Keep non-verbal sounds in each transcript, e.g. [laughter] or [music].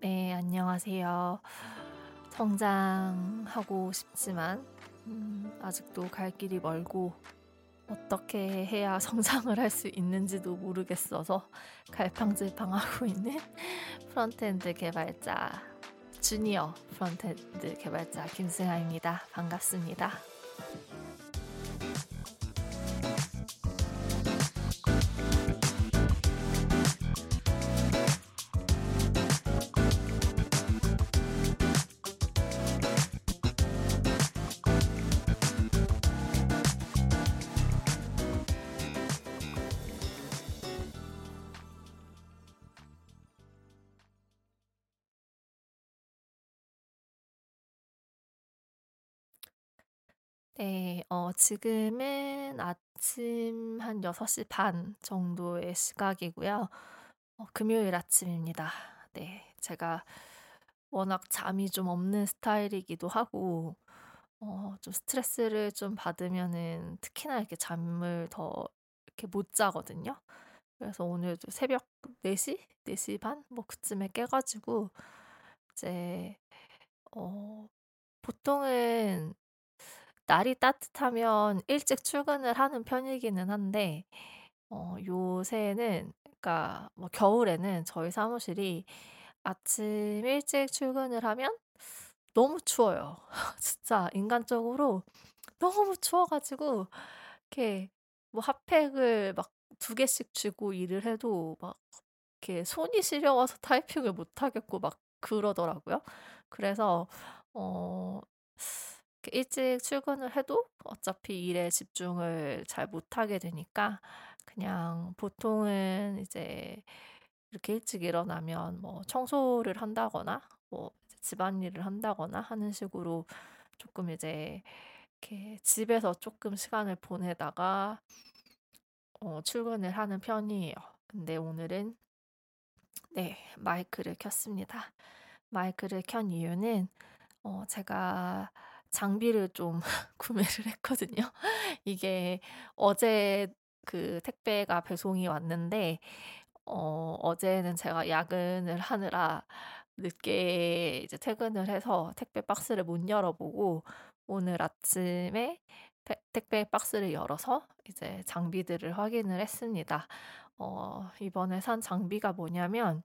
네, 안녕하세요. 성장하고 싶지만, 음, 아직도 갈 길이 멀고, 어떻게 해야 [laughs] 성장을 할 수 있는지도 모르겠어서 갈팡질팡하고 있는 [laughs] frontend 개발자, 주니어 frontend 개발자 김승아입니다. 반갑습니다. 네, 어, 지금은 아침 한 6시 반 정도의 시각이고요. 어, 금요일 아침입니다. 네, 제가 워낙 잠이 좀 없는 스타일이기도 하고, 어, 좀 스트레스를 좀 받으면은 특히나 이렇게 잠을 더 이렇게 못 자거든요. 그래서 오늘도 새벽 4시? 4시 반? 뭐 그쯤에 깨 가지고, 이제, 어, 보통은 날이 따뜻하면 일찍 출근을 하는 편이기는 한데 어 요새는 그러니까 뭐 겨울에는 저희 사무실이 아침 일찍 출근을 하면 너무 추워요. [laughs] 진짜 인간적으로 너무 추워 가지고 이렇게 뭐 핫팩을 막두 개씩 쥐고 일을 해도 막 이렇게 손이 시려워서 [laughs] 타이핑을 못 하겠고 막 그러더라고요. 그래서 어 일찍 출근을 해도 어차피 일에 집중을 잘 못하게 되니까 그냥 보통은 이제 이렇게 일찍 일어나면 뭐 청소를 한다거나 뭐 집안일을 한다거나 하는 식으로 조금 이제 이렇게 집에서 조금 시간을 보내다가 어, 출근을 하는 편이에요. 근데 오늘은 네, 마이크를 켰습니다. 마이크를 켠 이유는 어, 제가 장비를 좀 [laughs] 구매를 했거든요. [laughs] 이게 어제 그 택배가 배송이 왔는데 어 어제는 제가 야근을 하느라 늦게 이제 퇴근을 해서 택배 박스를 못 열어보고 오늘 아침에 택배 박스를 열어서 이제 장비들을 확인을 했습니다. 어 이번에 산 장비가 뭐냐면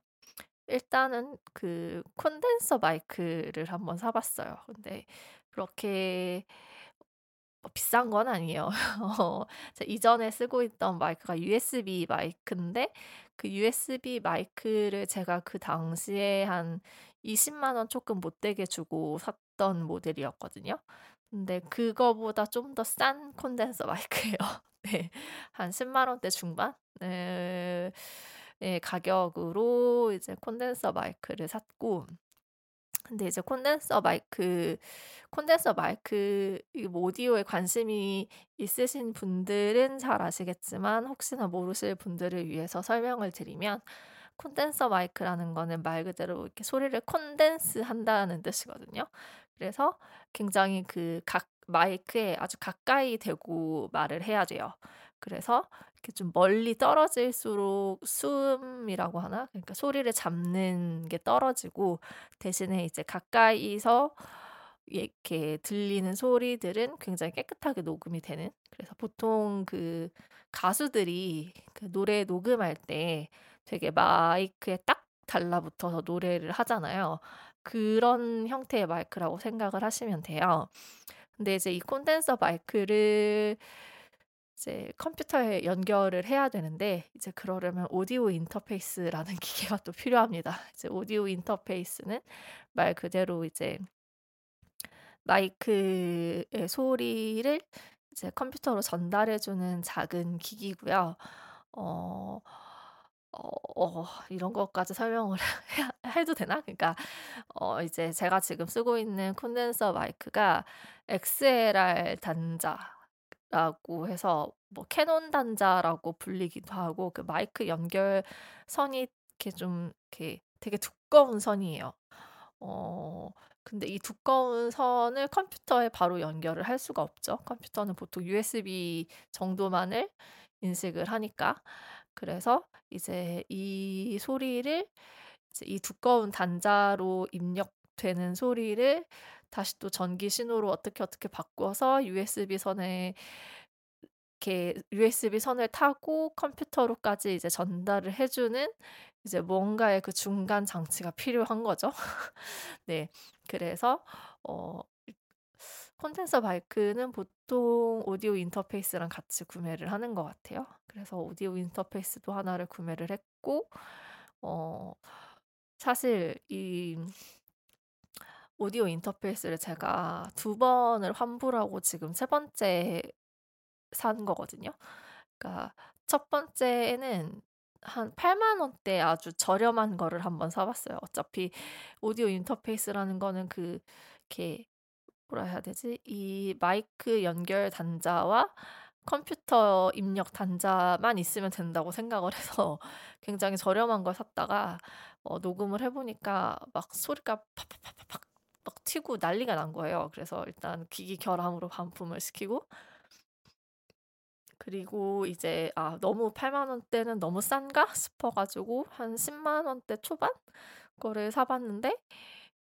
일단은 그 콘덴서 마이크를 한번 사 봤어요. 근데 그렇게 뭐 비싼 건 아니에요. [laughs] 어 이전에 쓰고 있던 마이크가 USB 마이크인데 그 USB 마이크를 제가 그 당시에 한 2 0만 원 조금 못 되게 주고 샀던 모델이었거든요. 근데 그거보다 좀 더 싼 콘덴서 [laughs] 마이크예요. 네. 한 1 0만 원대 중반? 네. 예 가격으로 이제 콘덴서 마이크를 샀고 근데 이제 콘덴서 마이크 콘덴서 마이크 뭐 오디오에 관심이 있으신 분들은 잘 아시겠지만 혹시나 모르실 분들을 위해서 설명을 드리면 콘덴서 마이크라는 거는 말 그대로 이렇게 소리를 콘덴스 한다는 뜻이거든요. 그래서 굉장히 그 각 마이크에 아주 가까이 대고 말을 해야 돼요. 그래서 이렇게 좀 멀리 떨어질수록 숨이라고 하나? 그러니까 소리를 잡는 게 떨어지고 대신에 이제 가까이서 이렇게 들리는 소리들은 굉장히 깨끗하게 녹음이 되는. 그래서 보통 그 가수들이 그 노래 녹음할 때 되게 마이크에 딱 달라붙어서 노래를 하잖아요. 그런 형태의 마이크라고 생각을 하시면 돼요. 근데 이제 이 콘덴서 마이크를 이제 컴퓨터에 연결을 해야 되는데 이제 그러려면 오디오 인터페이스라는 [laughs] 기계가 또 필요합니다. 이제 오디오 인터페이스는 말 그대로 이제 마이크의 소리를 이제 컴퓨터로 전달해 주는 작은 기기고요. 어 어 어 이런 것까지 설명을 [laughs] 해도 되나? 그러니까 어 이제 제가 지금 쓰고 있는 콘덴서 마이크가 XLR 단자 라고 해서 뭐 캐논 단자라고 불리기도 하고 그 마이크 연결선이 이렇게 좀 이렇게 되게 두꺼운 선이에요. 어 근데 이 두꺼운 선을 컴퓨터에 바로 연결을 할 수가 없죠. 컴퓨터는 보통 USB 정도만을 인식을 하니까. 그래서 이제 이 소리를 이제 이 두꺼운 단자로 입력 되는 소리를 다시 또 전기 신호로 어떻게 어떻게 바꿔서 USB 선에 이렇게 USB 선을 타고 컴퓨터로까지 이제 전달을 해 주는 이제 뭔가의 그 중간 장치가 필요한 거죠. [laughs] 네. 그래서 어 콘덴서 마이크는 보통 오디오 인터페이스랑 같이 구매를 하는 것 같아요. 그래서 오디오 인터페이스도 하나를 구매를 했고 어 사실 이 오디오 인터페이스를 제가 두 번을 환불하고 지금 세 번째 산 거거든요. 그러니까 첫 번째는 한 8만 원대 아주 저렴한 거를 한번 사 봤어요. 어차피 오디오 인터페이스라는 거는 그 이렇게 뭐라 해야 되지? 이 마이크 연결 단자와 컴퓨터 입력 단자만 있으면 된다고 생각을 해서 [laughs] 굉장히 저렴한 걸 샀다가 어 녹음을 해 보니까 막 소리가 팍팍팍팍 막 튀고 난리가 난 거예요. 그래서 일단 기기 결함으로 반품을 시키고 그리고 이제 아 너무 8만 원대는 너무 싼가 싶어 가지고 한 10만 원대 초반 거를 사 봤는데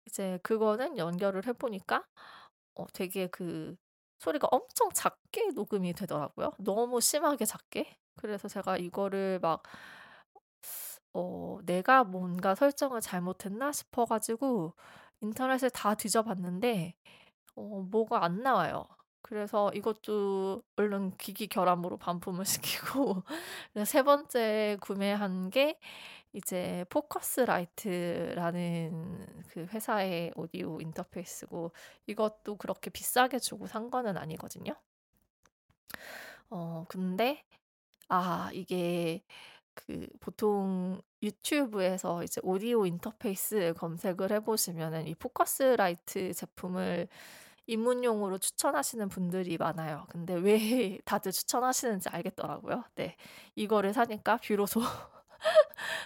이제 그거는 연결을 해 보니까 어 되게 그 소리가 엄청 작게 녹음이 되더라고요. 너무 심하게 작게. 그래서 제가 이거를 막 어 '내가 뭔가 설정을 잘못했나?' 싶어 가지고 인터넷을 다 뒤져 봤는데 어 뭐가 안 나와요. 그래서 이것도 얼른 기기 결함으로 반품을 [laughs] 시키고 세 번째 구매한 게 이제 Focusrite라는 그 회사의 오디오 인터페이스고 이것도 그렇게 비싸게 주고 산 거는 아니거든요. 어 근데 아 이게 그 보통 유튜브에서 이제 오디오 인터페이스 검색을 해 보시면은 이 Focusrite 제품을 입문용으로 추천하시는 분들이 많아요. 근데 왜 [laughs] 다들 추천하시는지 알겠더라고요. 네. 이거를 사니까 비로소 [laughs]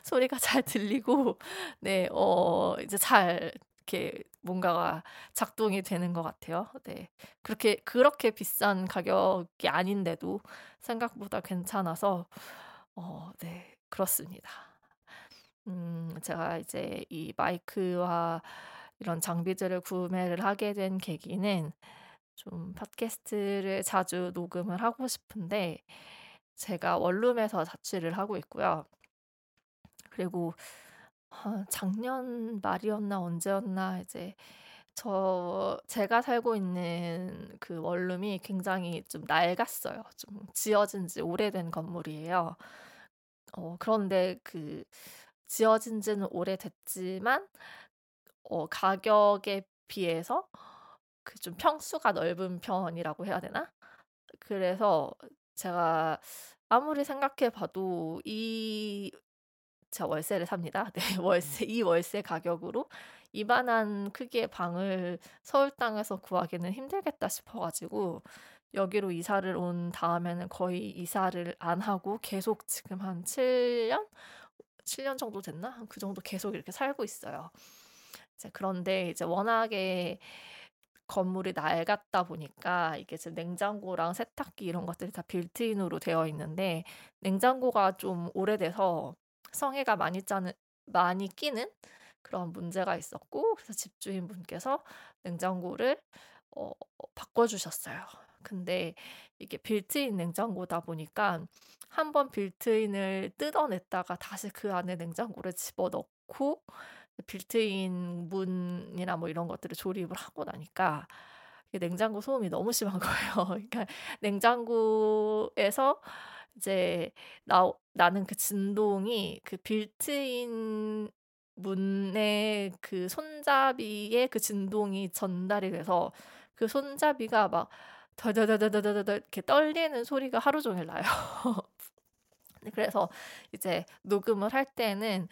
소리가 잘 들리고 네. 어 이제 잘 이렇게 뭔가가 작동이 되는 것 같아요. 네. 그렇게 그렇게 비싼 가격이 아닌데도 생각보다 괜찮아서 어 네. 그렇습니다. 음 제가 이제 이 마이크와 이런 장비들을 구매를 하게 된 계기는 좀 팟캐스트를 자주 녹음을 하고 싶은데 제가 원룸에서 자취를 하고 있고요. 그리고 아 작년 말이었나 언제였나 이제 저 제가 살고 있는 그 원룸이 굉장히 좀 낡았어요. 좀 지어진 지 오래된 건물이에요. 어 그런데 그 지어진 지는 오래됐지만 어 가격에 비해서 그 좀 평수가 넓은 편이라고 해야 되나? 그래서 제가 아무리 생각해 봐도 이 제가 월세를 삽니다. [laughs] 네. 월세 이 월세 가격으로 이만한 크기의 방을 서울 땅에서 구하기는 힘들겠다 싶어 가지고 여기로 이사를 온 다음에는 거의 이사를 안 하고 계속 지금 한 7 년? 7년 정도 됐나? 그 정도 계속 이렇게 살고 있어요. 이제 그런데 이제 워낙에 건물이 낡았다 보니까 이게 지금 냉장고랑 세탁기 이런 것들이 다 built-in으로 되어 있는데 냉장고가 좀 오래돼서 성에가 많이 짜는 많이 끼는 그런 문제가 있었고 그래서 집주인 분께서 냉장고를 어 바꿔 주셨어요. 근데 이게 빌트인 냉장고다 보니까 한 번 built-in을 뜯어냈다가 다시 그 안에 냉장고를 집어넣고 빌트인 문이나 뭐 이런 것들을 조립을 하고 나니까 냉장고 소음이 너무 심한 거예요. [laughs] 그러니까 냉장고에서 이제 나 나는 그 진동이 그 빌트인 문의 그 손잡이의 그 진동이 전달이 돼서 그 손잡이가 막 더더더더더더더 이렇게 떨리는 소리가 하루 종일 나요. [laughs] 그래서 이제 녹음을 할 때는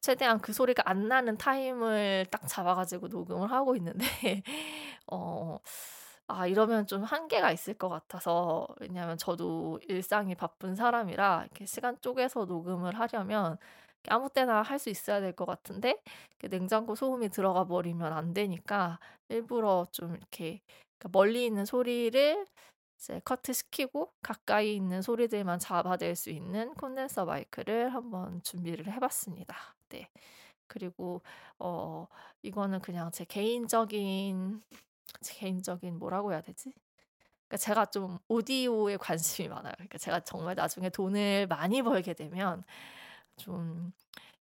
최대한 그 소리가 안 나는 타임을 딱 잡아 가지고 녹음을 하고 있는데 [laughs] 어 아 이러면 좀 한계가 있을 것 같아서 왜냐하면 저도 일상이 바쁜 사람이라 이렇게 시간 쪼개서 녹음을 하려면 아무 때나 할 수 있어야 될 것 같은데 냉장고 소음이 들어가 버리면 안 되니까 일부러 좀 이렇게 그러니까 멀리 있는 소리를 이제 커트 시키고 가까이 있는 소리들만 잡아낼 수 있는 콘덴서 마이크를 한번 준비를 해 봤습니다. 네. 그리고 어 이거는 그냥 제 개인적인 제 개인적인 뭐라고 해야 되지? 그러니까 제가 좀 오디오에 관심이 많아요. 그러니까 제가 정말 나중에 돈을 많이 벌게 되면 좀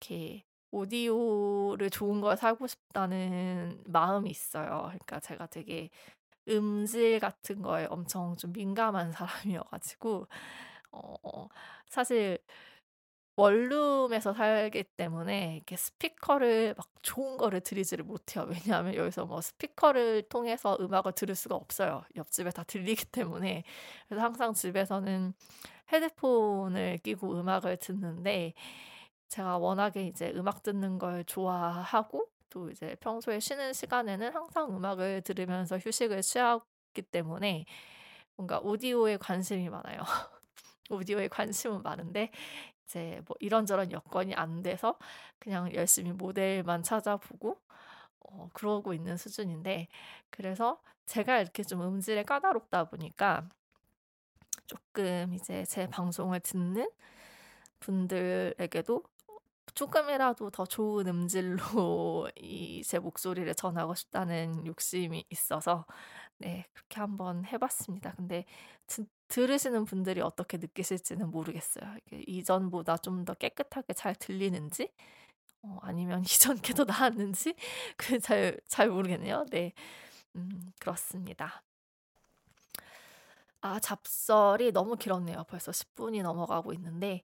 이렇게 오디오를 좋은 걸 사고 싶다는 마음이 있어요. 그러니까 제가 되게 음질 같은 거에 엄청 좀 민감한 [laughs] 사람이어 가지고 어 사실 원룸에서 살기 때문에 이렇게 스피커를 막 좋은 거를 들이지를 못해요. [laughs] 왜냐하면 여기서 뭐 스피커를 통해서 음악을 들을 수가 없어요. 옆집에 다 들리기 [laughs] 때문에. 그래서 항상 집에서는 헤드폰을 끼고 음악을 듣는데 제가 워낙에 이제 음악 듣는 걸 좋아하고 또 이제 평소에 쉬는 시간에는 항상 음악을 들으면서 휴식을 취하기 때문에 뭔가 오디오에 관심이 많아요. [laughs] 오디오에 관심은 많은데 이제 뭐 이런저런 여건이 안 돼서 그냥 열심히 모델만 찾아보고 어 그러고 있는 수준인데 그래서 제가 이렇게 좀 음질에 까다롭다 보니까 조금 이제 제 방송을 듣는 분들에게도 조금이라도 더 좋은 음질로 [laughs] 이 제 목소리를 전하고 싶다는 욕심이 있어서 네 그렇게 한번 해 봤습니다. 근데 드 들으시는 분들이 어떻게 느끼실지는 모르겠어요. 이전보다 좀 더 깨끗하게 잘 들리는지 어 아니면 [laughs] 이전 게 더 나았는지 [laughs] 그 잘 잘 모르겠네요. 네. 음 그렇습니다. 아 잡설이 너무 길었네요. 벌써 10 분이 넘어가고 있는데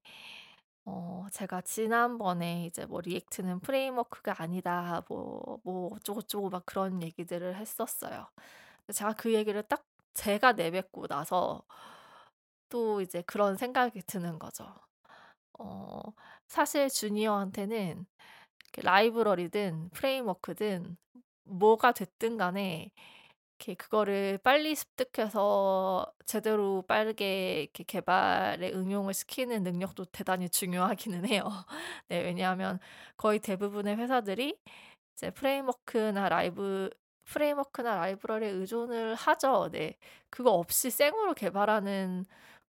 어 제가 지난번에 이제 뭐 "React는 framework가 아니다." 뭐 뭐 어쩌고저쩌고 막 그런 얘기들을 했었어요. 제가 그 얘기를 딱 제가 내뱉고 나서 또 이제 그런 생각이 드는 거죠. 어 사실 주니어한테는 라이브러리든 프레임워크든 뭐가 됐든 간에 이렇게 그거를 빨리 습득해서 제대로 빠르게 이렇게 개발에 응용을 시키는 능력도 대단히 중요하기는 해요. [laughs] 네 왜냐하면 거의 대부분의 회사들이 이제 프레임워크나 라이브 프레임워크나 라이브러리에 의존을 하죠. 네. 그거 없이 생으로 개발하는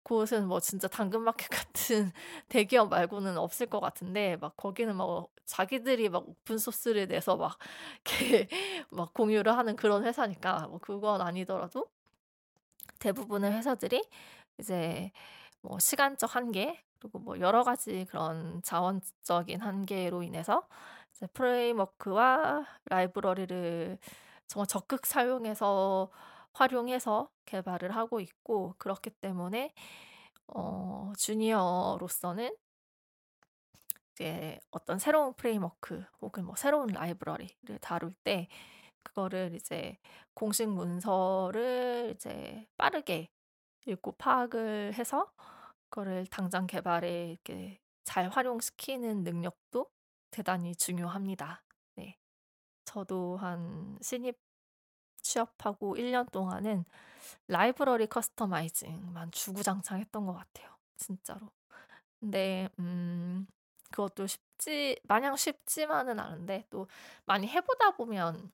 곳은 뭐 진짜 당근마켓 [laughs] 같은 대기업 말고는 없을 것 같은데 막 거기는 막 자기들이 막 오픈 소스를 내서 막 [laughs] 이렇게 막 공유를 하는 그런 회사니까 뭐 그건 아니더라도 대부분의 회사들이 이제 뭐 시간적 한계 그리고 뭐 여러 가지 그런 자원적인 한계로 인해서 이제 프레임워크와 라이브러리를 정말 적극 사용해서 활용해서 개발을 하고 있고 그렇기 때문에 어 주니어로서는 이제 어떤 새로운 프레임워크 혹은 뭐 새로운 라이브러리를 다룰 때 그거를 이제 공식 문서를 이제 빠르게 읽고 파악을 해서 그거를 당장 개발에 이렇게 잘 활용시키는 능력도 대단히 중요합니다. 네. 저도 한 신입 취업하고 1년 동안은 라이브러리 커스터마이징만 주구장창 했던 것 같아요 진짜로. 근데 음 그것도 쉽지 마냥 쉽지만은 않은데 또 많이 해 보다 보면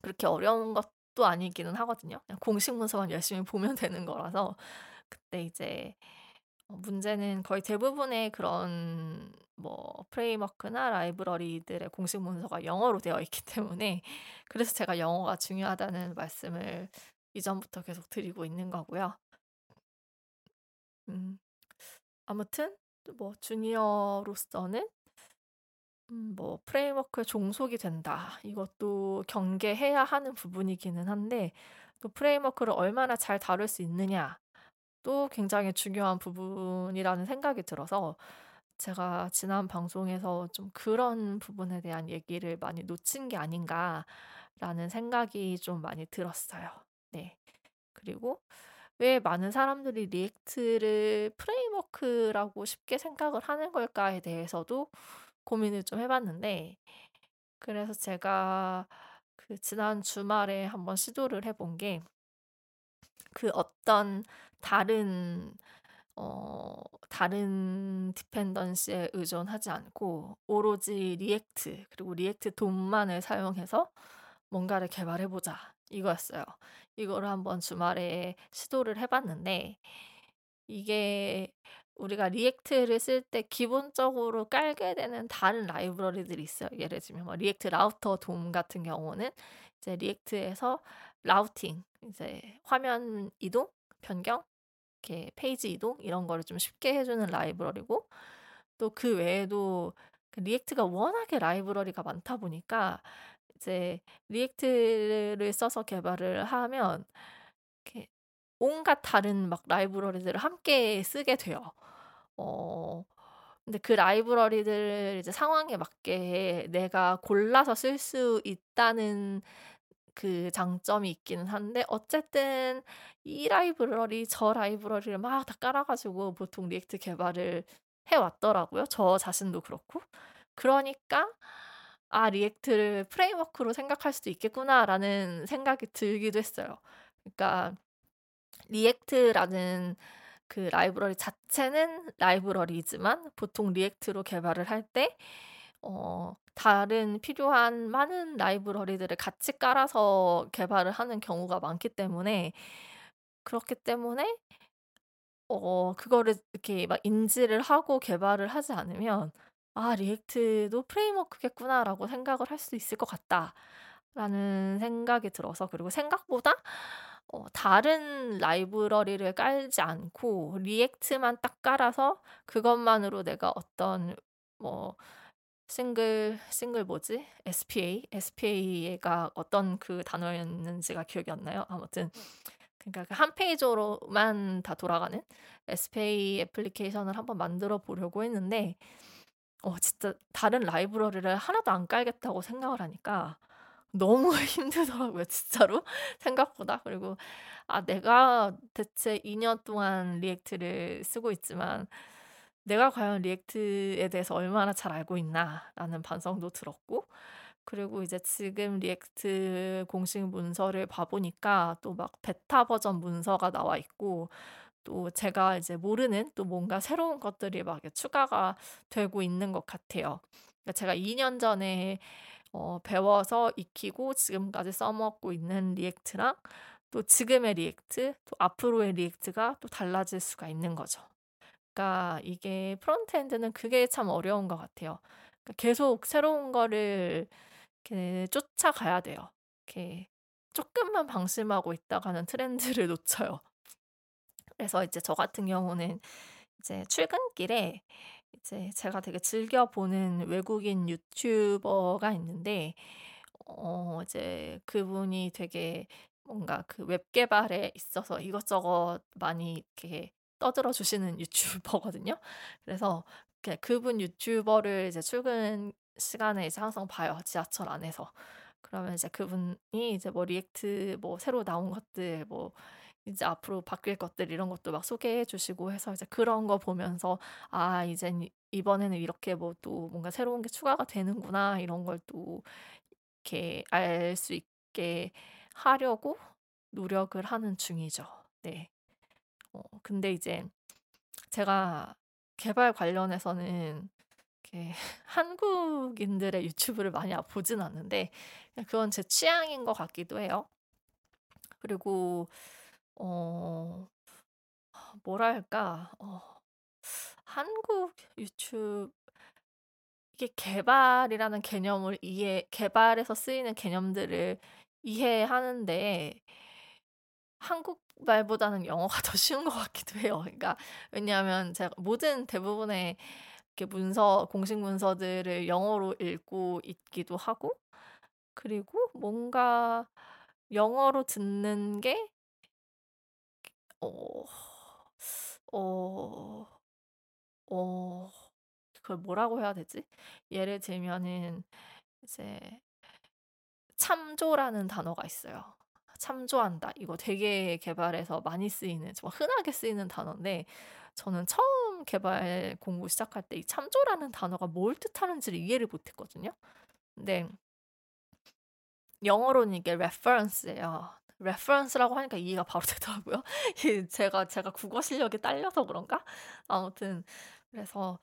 그렇게 어려운 것도 아니기는 하거든요. 그냥 공식 문서만 열심히 보면 되는 거라서 그때 이제 어 문제는 거의 대부분의 그런 뭐 프레임워크나 라이브러리들의 공식 문서가 영어로 되어 있기 때문에 그래서 제가 영어가 중요하다는 말씀을 이전부터 계속 드리고 있는 거고요. 음 아무튼 뭐 주니어로서는 음 뭐 프레임워크에 종속이 된다. 이것도 경계해야 하는 부분이기는 한데 또 프레임워크를 얼마나 잘 다룰 수 있느냐 또 굉장히 중요한 부분이라는 생각이 들어서 제가 지난 방송에서 좀 그런 부분에 대한 얘기를 많이 놓친 게 아닌가라는 생각이 좀 많이 들었어요. 네. 그리고 왜 많은 사람들이 React를 framework라고 쉽게 생각을 하는 걸까에 대해서도 고민을 좀 해봤는데, 그래서 제가 그 지난 주말에 한번 시도를 해본 게, 그 어떤 다른 어 다른 dependency에 의존하지 않고 오로지 React 그리고 React DOM만을 사용해서 뭔가를 개발해 보자 이거였어요. 이거를 한번 주말에 시도를 해 봤는데 이게 우리가 React를 쓸 때 기본적으로 깔게 되는 다른 라이브러리들이 있어요. 예를 들면 뭐 React Router DOM 같은 경우는 이제 React에서 routing, 이제 화면 이동, 변경, 이렇게 페이지 이동 이런 거를 좀 쉽게 해주는 라이브러리고 또 그 외에도 그 React가 워낙에 라이브러리가 많다 보니까 이제 React를 써서 개발을 하면 이렇게 온갖 다른 막 라이브러리들을 함께 쓰게 돼요. 어 근데 그 라이브러리들 이제 상황에 맞게 내가 골라서 쓸 수 있다는 그 장점이 있기는 한데 어쨌든 이 라이브러리 저 라이브러리를 막 다 깔아 가지고 보통 React 개발을 해 왔더라고요. 저 자신도 그렇고. 그러니까 '아 React를 framework로 생각할 수도 있겠구나.'라는 생각이 들기도 했어요. 그러니까 React라는 그 라이브러리 자체는 라이브러리지만 보통 React로 개발을 할때 어 다른 필요한 많은 라이브러리들을 같이 깔아서 개발을 하는 경우가 많기 때문에 그렇기 때문에 어 그거를 이렇게 막 인지를 하고 개발을 하지 않으면 '아 React도 framework겠구나.'라고 생각을 할 수 있을 것 같다라는 생각이 들어서 그리고 생각보다 어 다른 라이브러리를 깔지 않고 React만 딱 깔아서 그것만으로 내가 어떤 뭐 single single 뭐지? SPA? SPA가 어떤 그 단어였는지가 기억이 안 나요. 아무튼 그러니까 그 한 페이지로만 다 돌아가는 SPA 애플리케이션을 한번 만들어 보려고 했는데 어 진짜 다른 라이브러리를 하나도 안 깔겠다고 생각을 하니까 너무 [laughs] 힘들더라고요 진짜로 생각보다. 그리고 아 내가 대체 2년 동안 React를 쓰고 있지만 ' 내가 과연 React에 대해서 얼마나 잘 알고 있나.'라는 반성도 들었고 그리고 이제 지금 React 공식 문서를 봐 보니까 또 막 베타 버전 문서가 나와 있고 또 제가 이제 모르는 또 뭔가 새로운 것들이 막 추가가 되고 있는 것 같아요. 그러니까 제가 2년 전에 어 배워서 익히고 지금까지 써먹고 있는 React랑 또 지금의 React, 또 앞으로의 React가 또 달라질 수가 있는 거죠. 그러니까 이게 frontend는 그게 참 어려운 것 같아요. 그러니까 계속 새로운 거를 이렇게 쫓아가야 돼요. 이렇게 조금만 방심하고 있다가는 트렌드를 [laughs] 놓쳐요. 그래서 이제 저 같은 경우는 이제 출근길에 이제 제가 되게 즐겨 보는 외국인 유튜버가 있는데 어 이제 그분이 되게 뭔가 그 웹 개발에 있어서 이것저것 많이 이렇게 떠들어 주시는 유튜버거든요. 그래서 그분 유튜버를 이제 출근 시간에 이제 항상 봐요, 지하철 안에서. 그러면 이제 그분이 이제 뭐 React 뭐 새로 나온 것들 뭐 이제 앞으로 바뀔 것들 이런 것도 막 소개해 주시고 해서 이제 그런 거 보면서 '아 이젠 이번에는 이렇게 뭐 또 뭔가 새로운 게 추가가 되는구나.' 이런 걸 또 이렇게 알 수 있게 하려고 노력을 하는 중이죠. 네. 어 근데 이제 제가 개발 관련해서는 이렇게 [laughs] 한국인들의 유튜브를 많이 아 보진 않는데 그건 제 취향인 것 같기도 해요. 그리고 어 뭐랄까 어 한국 유튜브 이게 개발이라는 개념을 이해 개발에서 쓰이는 개념들을 이해하는데 한국 말보다는 영어가 더 쉬운 것 같기도 해요. 그러니까 왜냐하면 제가 모든 대부분의 이렇게 문서 공식 문서들을 영어로 읽고 있기도 하고 그리고 뭔가 영어로 듣는 게 어 어 어 그걸 뭐라고 해야 되지? 예를 들면은 이제 참조라는 단어가 있어요. 참조한다. 이거 되게 개발에서 많이 쓰이는 정말 흔하게 쓰이는 단어인데 저는 처음 개발 공부 시작할 때 이 참조라는 단어가 뭘 뜻하는지를 이해를 못 했거든요. 근데 영어로는 이게 reference예요. reference라고 하니까 이해가 바로 되더라고요. [laughs] 제가 제가 국어 실력이 딸려서 그런가? 아무튼 그래서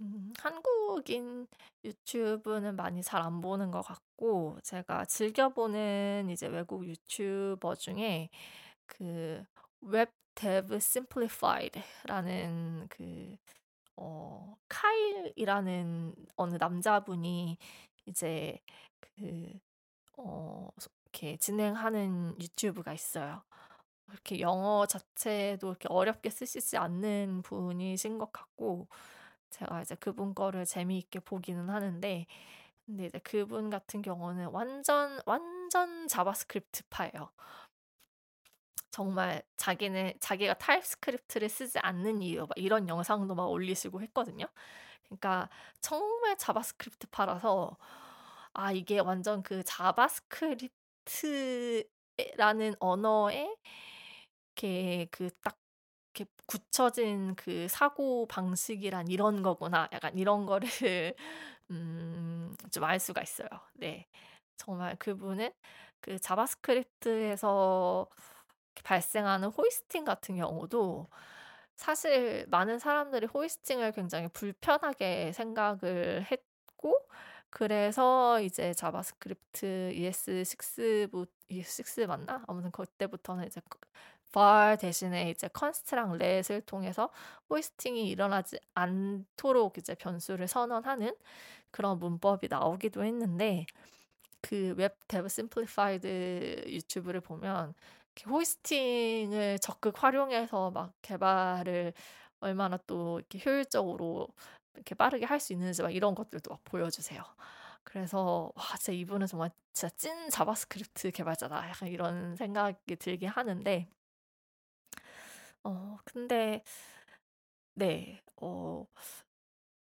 음 한국인 유튜브는 많이 잘 안 보는 것 같고 제가 즐겨 보는 이제 외국 유튜버 중에 그웹 Dev Simplified라는 그 어 카일이라는 어느 남자분이 이제 그 어 이렇게 진행하는 유튜브가 있어요. 이렇게 영어 자체도 이렇게 어렵게 쓰시지 않는 분이신 것 같고 제가 이제 그분 거를 재미있게 보기는 하는데 근데 이제 그분 같은 경우는 완전 완전 JavaScript파예요. 정말 자기는 자기가 TypeScript를 쓰지 않는 이유 막 이런 영상도 막 올리시고 했거든요. 그러니까 정말 JavaScript파라서 아 이게 완전 그 JavaScript라는 언어에 이렇게 그 딱 이렇게 굳혀진 그 사고 방식이란 이런 거구나. 약간 이런 거를 [laughs] 음 좀 알 수가 있어요. 네. 정말 그분은 그 JavaScript에서 발생하는 hoisting 같은 경우도 사실 많은 사람들이 hoisting을 굉장히 불편하게 생각을 했고 그래서 이제 JavaScript ES6 ES6 맞나? 아무튼 그때부터는 이제 var 대신에 이제 const랑 let을 통해서 hoisting이 일어나지 않도록 이제 변수를 선언하는 그런 문법이 나오기도 했는데 그 Web Dev Simplified 유튜브를 보면 hoisting을 적극 활용해서 막 개발을 얼마나 또 이렇게 효율적으로 이렇게 빠르게 할 수 있는지 막 이런 것들도 막 보여주세요. 그래서 와 진짜 이분은 정말 진짜 찐 JavaScript 개발자다. 약간 이런 생각이 들게 하는데 어 근데 네. 어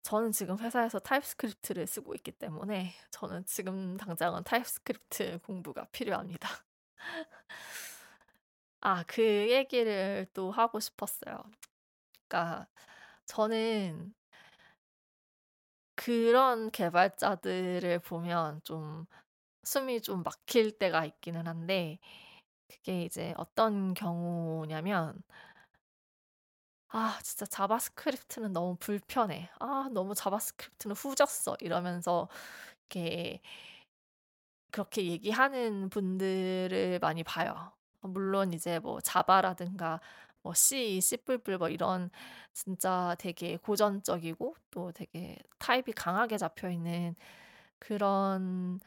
저는 지금 회사에서 TypeScript를 쓰고 있기 때문에 저는 지금 당장은 TypeScript 공부가 필요합니다. [laughs] 아 그 얘기를 또 하고 싶었어요. 그러니까 저는 그런 개발자들을 보면 좀 숨이 좀 막힐 때가 있기는 한데 그게 이제 어떤 경우냐면 아 진짜 JavaScript는 너무 불편해. 아 너무 JavaScript는 후졌어. 이러면서 이렇게 그렇게 얘기하는 분들을 많이 봐요. 물론 이제 뭐 Java라든가 뭐 C, C++ 뭐 이런 진짜 되게 고전적이고 또 되게 타입이 강하게 잡혀 있는 그런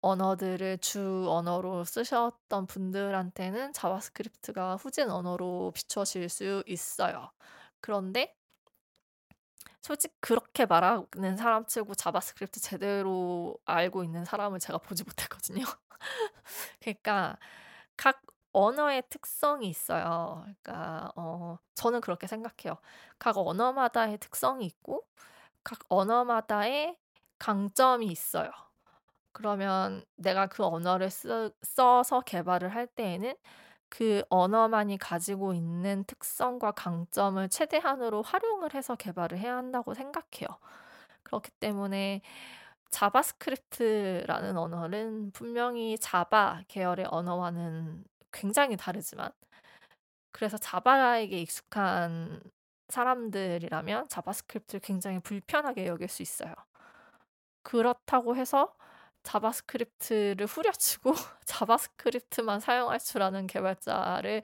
언어들을 주 언어로 쓰셨던 분들한테는 JavaScript가 후진 언어로 비춰질 수 있어요. 그런데 솔직히 그렇게 말하는 사람 치고 JavaScript 제대로 알고 있는 사람을 제가 보지 못했거든요. [laughs] 그러니까 각 언어의 특성이 있어요. 그러니까 어 저는 그렇게 생각해요. 각 언어마다의 특성이 있고 각 언어마다의 강점이 있어요. 그러면 내가 그 언어를 쓰, 써서 개발을 할 때에는 그 언어만이 가지고 있는 특성과 강점을 최대한으로 활용을 해서 개발을 해야 한다고 생각해요. 그렇기 때문에 JavaScript라는 언어는 분명히 Java 계열의 언어와는 굉장히 다르지만 그래서 Java에게 익숙한 사람들이라면 JavaScript를 굉장히 불편하게 여길 수 있어요. 그렇다고 해서 JavaScript를 후려치고 [laughs] JavaScript만 사용할 줄 아는 개발자를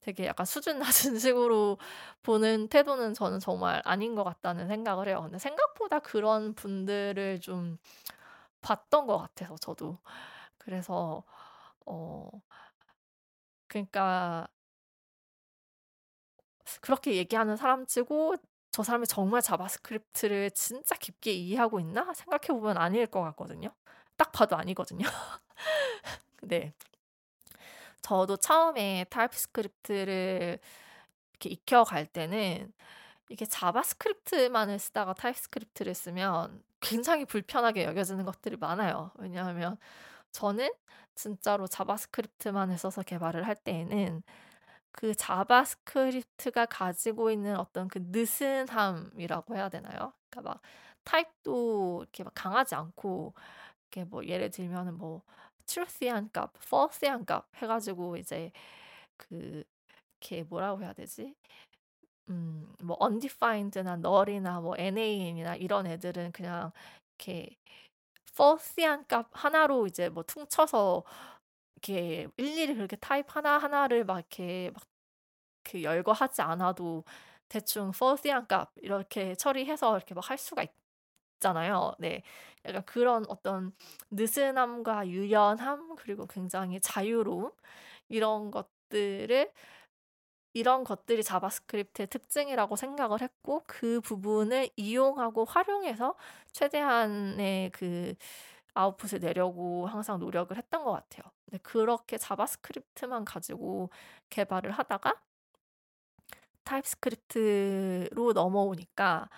되게 약간 수준 낮은 [laughs] 식으로 보는 태도는 저는 정말 아닌 것 같다는 생각을 해요. 근데 생각보다 그런 분들을 좀 봤던 것 같아서 저도. 그래서 어 그러니까 그렇게 얘기하는 사람치고 저 사람이 정말 JavaScript를 진짜 깊게 이해하고 있나 생각해 보면 아닐 것 같거든요. 딱 봐도 아니거든요. [laughs] 네. 저도 처음에 TypeScript를 이렇게 익혀갈 때는 이게 JavaScript만을 쓰다가 TypeScript를 쓰면 굉장히 불편하게 여겨지는 것들이 많아요. 왜냐하면 저는 진짜로 자바스크립트만을 써서 개발을 할 때에는 그 자바스크립트가 가지고 있는 어떤 그 느슨함이라고 해야 되나요? 그러니까 막 타입도 이렇게 막 강하지 않고 이렇게 뭐 예를 들면은 뭐 truthy한 값, falsy한 값 해가지고 이제 그 이렇게 뭐라고 해야 되지? 음, 뭐 undefined나 null이나 뭐 NaN이나 이런 애들은 그냥 이렇게 falsy한 값 하나로 이제 뭐 퉁쳐서 이렇게 일일이 그렇게 타입 하나 하나를 막 이렇게 막 그 열거하지 않아도 대충 falsy한 값 이렇게 처리해서 이렇게 막 할 수가 있 잖아요. 네. 약간 그런 어떤 느슨함과 유연함 그리고 굉장히 자유로움 이런 것들을 이런 것들이 자바스크립트의 특징이라고 생각을 했고 그 부분을 이용하고 활용해서 최대한의 그 아웃풋을 내려고 항상 노력을 했던 것 같아요. 근데 그렇게 자바스크립트만 가지고 개발을 하다가 타입스크립트로 넘어오니까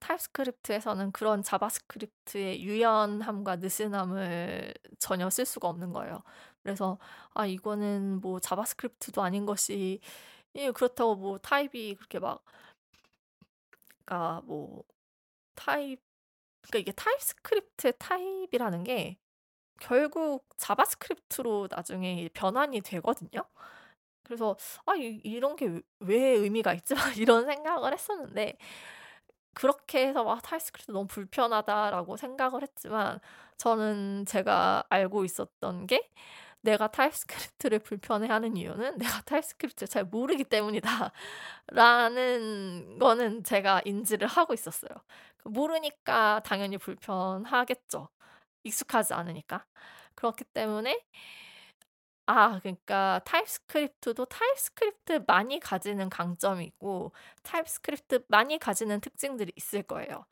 타입스크립트에서는 그런 자바스크립트의 유연함과 느슨함을 전혀 쓸 수가 없는 거예요. 그래서 아 이거는 뭐 자바스크립트도 아닌 것이 예 그렇다고 뭐 타입이 그렇게 막 그러니까 뭐 타입 그러니까 이게 타입스크립트의 타입이라는 게 결국 자바스크립트로 나중에 변환이 되거든요. 그래서 '아 이 이런 게 왜 의미가 있지?' [laughs] 막 이런 생각을 했었는데 그렇게 해서 '아 타입스크립트 너무 불편하다.'라고 생각을 했지만 저는 제가 알고 있었던 게 '내가 타입스크립트를 불편해하는 이유는 내가 타입스크립트를 잘 모르기 때문이다.'라는 거는 제가 인지를 하고 있었어요. 그 모르니까 당연히 불편하겠죠. 익숙하지 않으니까. 그렇기 때문에 아 그러니까 타입스크립트도 타입스크립트만이 가지는 강점이 있고 타입스크립트만이 가지는 특징들이 있을 거예요.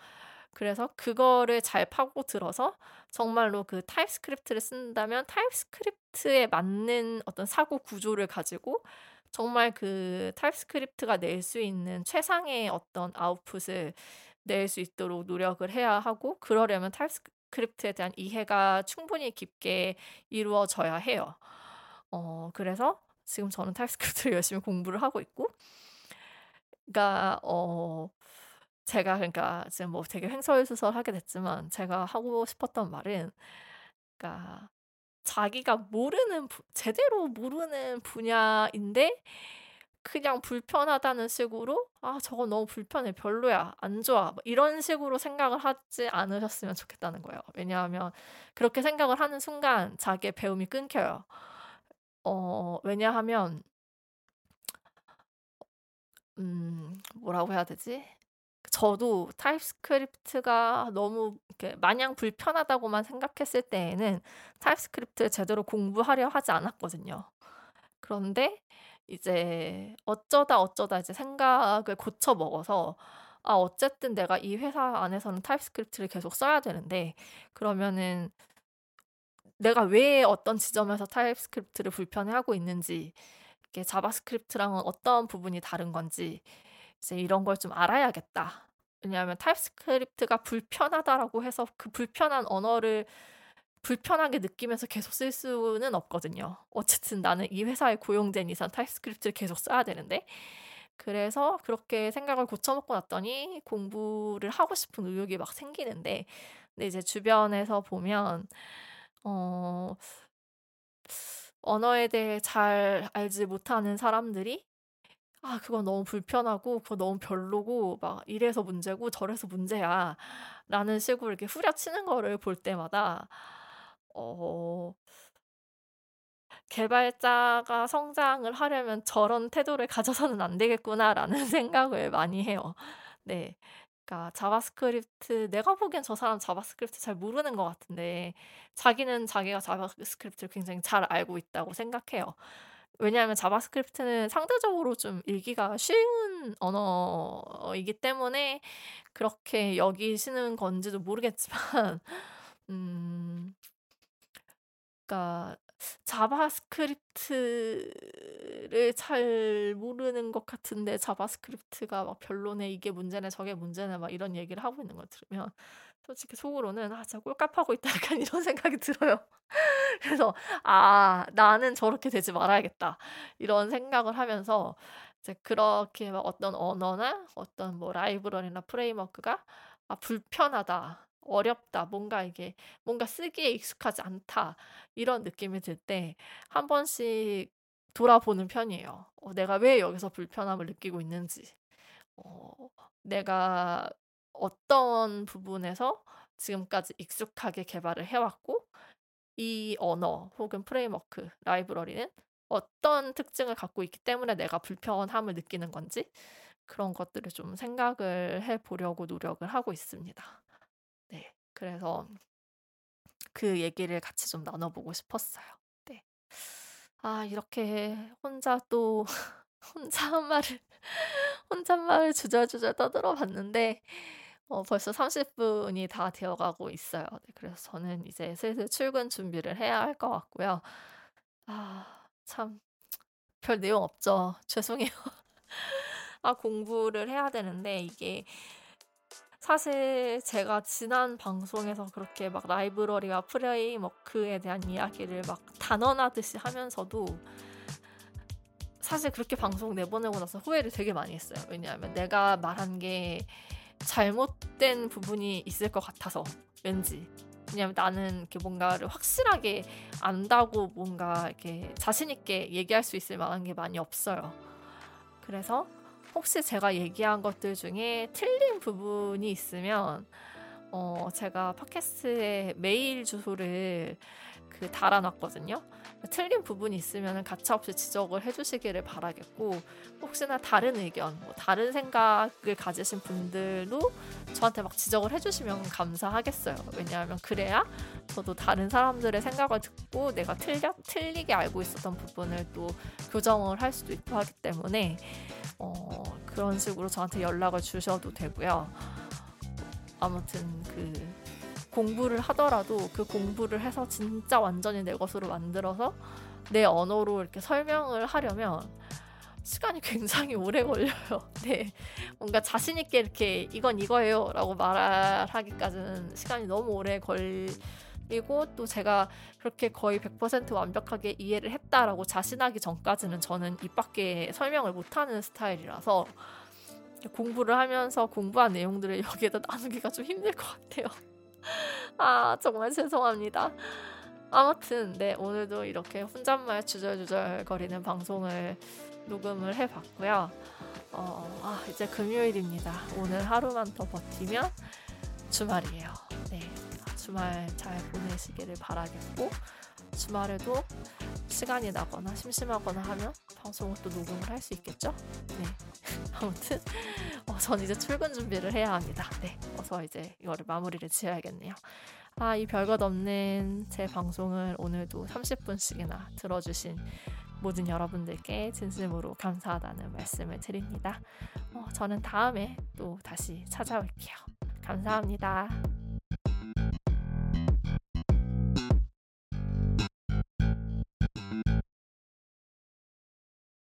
그래서 그거를 잘 파고들어서 정말로 그 타입스크립트를 쓴다면 타입스크립트에 맞는 어떤 사고 구조를 가지고 정말 그 타입스크립트가 낼 수 있는 최상의 어떤 아웃풋을 낼 수 있도록 노력을 해야 하고 그러려면 타입스크립트에 대한 이해가 충분히 깊게 이루어져야 해요. 어 그래서 지금 저는 타입스크립트를 [laughs] 열심히 공부를 하고 있고 그러니까 어 제가 그러니까 지금 뭐 되게 횡설수설 하게 됐지만 제가 하고 싶었던 말은 그러니까 자기가 모르는 부 제대로 모르는 분야인데 그냥 불편하다는 식으로 '아 저거 너무 불편해. 별로야. 안 좋아.' 뭐 이런 식으로 생각을 하지 않으셨으면 좋겠다는 거예요. 왜냐하면 그렇게 생각을 하는 순간 자기의 배움이 끊겨요. 어 왜냐하면 음 뭐라고 해야 되지? 저도 타입스크립트가 너무 이렇게 마냥 불편하다고만 생각했을 때에는 타입스크립트를 제대로 공부하려 하지 않았거든요. 그런데 이제 어쩌다 어쩌다 이제 생각을 고쳐 먹어서 '아 어쨌든 내가 이 회사 안에서는 타입스크립트를 계속 써야 되는데 그러면은 내가 왜 어떤 지점에서 타입스크립트를 불편해하고 있는지 이게 자바스크립트랑은 어떤 부분이 다른 건지 이제 이런 걸 좀 알아야겠다. 왜냐하면 타입스크립트가 불편하다라고 해서 그 불편한 언어를 불편하게 느끼면서 계속 쓸 수는 없거든요. 어쨌든 나는 이 회사에 고용된 이상 타입스크립트를 계속 써야 되는데 그래서 그렇게 생각을 고쳐먹고 났더니 공부를 하고 싶은 의욕이 막 생기는데 근데 이제 주변에서 보면 어 언어에 대해 잘 알지 못하는 사람들이 "아 그건 너무 불편하고 그거 너무 별로고 막 이래서 문제고 저래서 문제야."라는 식으로 이렇게 후려치는 거를 볼 때마다 어 '개발자가 성장을 하려면 저런 태도를 가져서는 안 되겠구나.'라는 [laughs] 생각을 많이 해요. 네. 그러니까 자바스크립트 내가 보기엔 저 사람 자바스크립트 잘 모르는 것 같은데 자기는 자기가 자바스크립트를 굉장히 잘 알고 있다고 생각해요. 왜냐하면 자바스크립트는 상대적으로 좀 읽기가 쉬운 언어이기 때문에 그렇게 여기시는 건지도 모르겠지만 [laughs] 음 그러니까 자바스크립트를 잘 모르는 것 같은데 자바스크립트가 막 별로네, 이게 문제네, 저게 문제네 막 이런 얘기를 하고 있는 걸 들으면 솔직히 속으로는 '아 진짜 꼴값하고 있다.' [laughs] 약간 이런 생각이 들어요. [laughs] 그래서 '아 나는 저렇게 되지 말아야겠다.' 이런 생각을 하면서 이제 그렇게 막 어떤 언어나 어떤 뭐 라이브러리나 framework가 '아 불편하다. 어렵다. 뭔가 이게 뭔가 쓰기에 익숙하지 않다.' 이런 느낌이 들 때 한 번씩 돌아보는 편이에요. 어 내가 왜 여기서 불편함을 느끼고 있는지. 어 내가 어떤 부분에서 지금까지 익숙하게 개발을 해 왔고 이 언어 혹은 프레임워크, 라이브러리는 어떤 특징을 갖고 있기 때문에 내가 불편함을 느끼는 건지 그런 것들을 좀 생각을 해 보려고 노력을 하고 있습니다. 네. 그래서 그 얘기를 같이 좀 나눠 보고 싶었어요. 네. 아 이렇게 혼자 또 [laughs] 혼잣말을 혼잣말을 주절주절 떠들어 봤는데 어 벌써 30 분이 다 되어 가고 있어요. 네 그래서 저는 이제 슬슬 출근 준비를 해야 할 것 같고요. 아 참 별 내용 없죠. [laughs] 죄송해요. 아 공부를 해야 되는데 이게 사실 제가 지난 방송에서 그렇게 막 라이브러리와 프레임워크에 대한 이야기를 막 단언하듯이 하면서도 사실 그렇게 방송 내보내고 나서 후회를 되게 많이 했어요. 왜냐하면 내가 말한 게 잘못된 부분이 있을 것 같아서 왠지 왜냐면 나는 이렇게 뭔가를 확실하게 안다고 뭔가 이렇게 자신 있게 얘기할 수 있을 만한 게 많이 없어요. 그래서 혹시 제가 얘기한 것들 중에 틀린 부분이 있으면 어 제가 팟캐스트에 메일 주소를 그 달아놨거든요. 틀린 부분이 있으면 가차없이 지적을 해주시기를 바라겠고 혹시나 다른 의견, 뭐 다른 생각을 가지신 분들도 저한테 막 지적을 해주시면 감사하겠어요. 왜냐하면 그래야 저도 다른 사람들의 생각을 듣고 내가 틀려 틀리게 알고 있었던 부분을 또 교정을 할 수도 있고 하기 때문에 어, 그런 식으로 저한테 연락을 주셔도 되고요. 아무튼 그 공부를 하더라도 그 공부를 해서 진짜 완전히 내 것으로 만들어서 내 언어로 이렇게 설명을 하려면 시간이 [laughs] 굉장히 오래 걸려요. [laughs] 네. 뭔가 자신있게 이렇게 이건 이거예요 라고 말하기까지는 시간이 너무 오래 걸리고 또 제가 그렇게 거의 100% 완벽하게 이해를 했다라고 자신하기 전까지는 저는 입 밖에 설명을 못하는 스타일이라서 공부를 하면서 공부한 내용들을 [laughs] 여기에다 나누기가 좀 힘들 것 같아요. [laughs] 아, 정말 죄송합니다. 아무튼, 네, 오늘도 이렇게 혼잣말 주절주절 거리는 방송을 녹음을 해봤고요. 어, 아, 이제 금요일입니다. 오늘 하루만 더 버티면 주말이에요. 네, 주말 잘 보내시기를 바라겠고, 주말에도 시간이 나거나 심심하거나 하면 방송을 또 녹음을 할 수 있겠죠? 네. [laughs] 아무튼 어, 전 이제 출근 준비를 해야 합니다. 네, 어서 이제 이거를 마무리를 지어야겠네요. 아, 이 별것 없는 제 방송을 오늘도 30분씩이나 들어주신 모든 여러분들께 진심으로 감사하다는 말씀을 드립니다. 어, 저는 다음에 또 다시 찾아올게요. 감사합니다.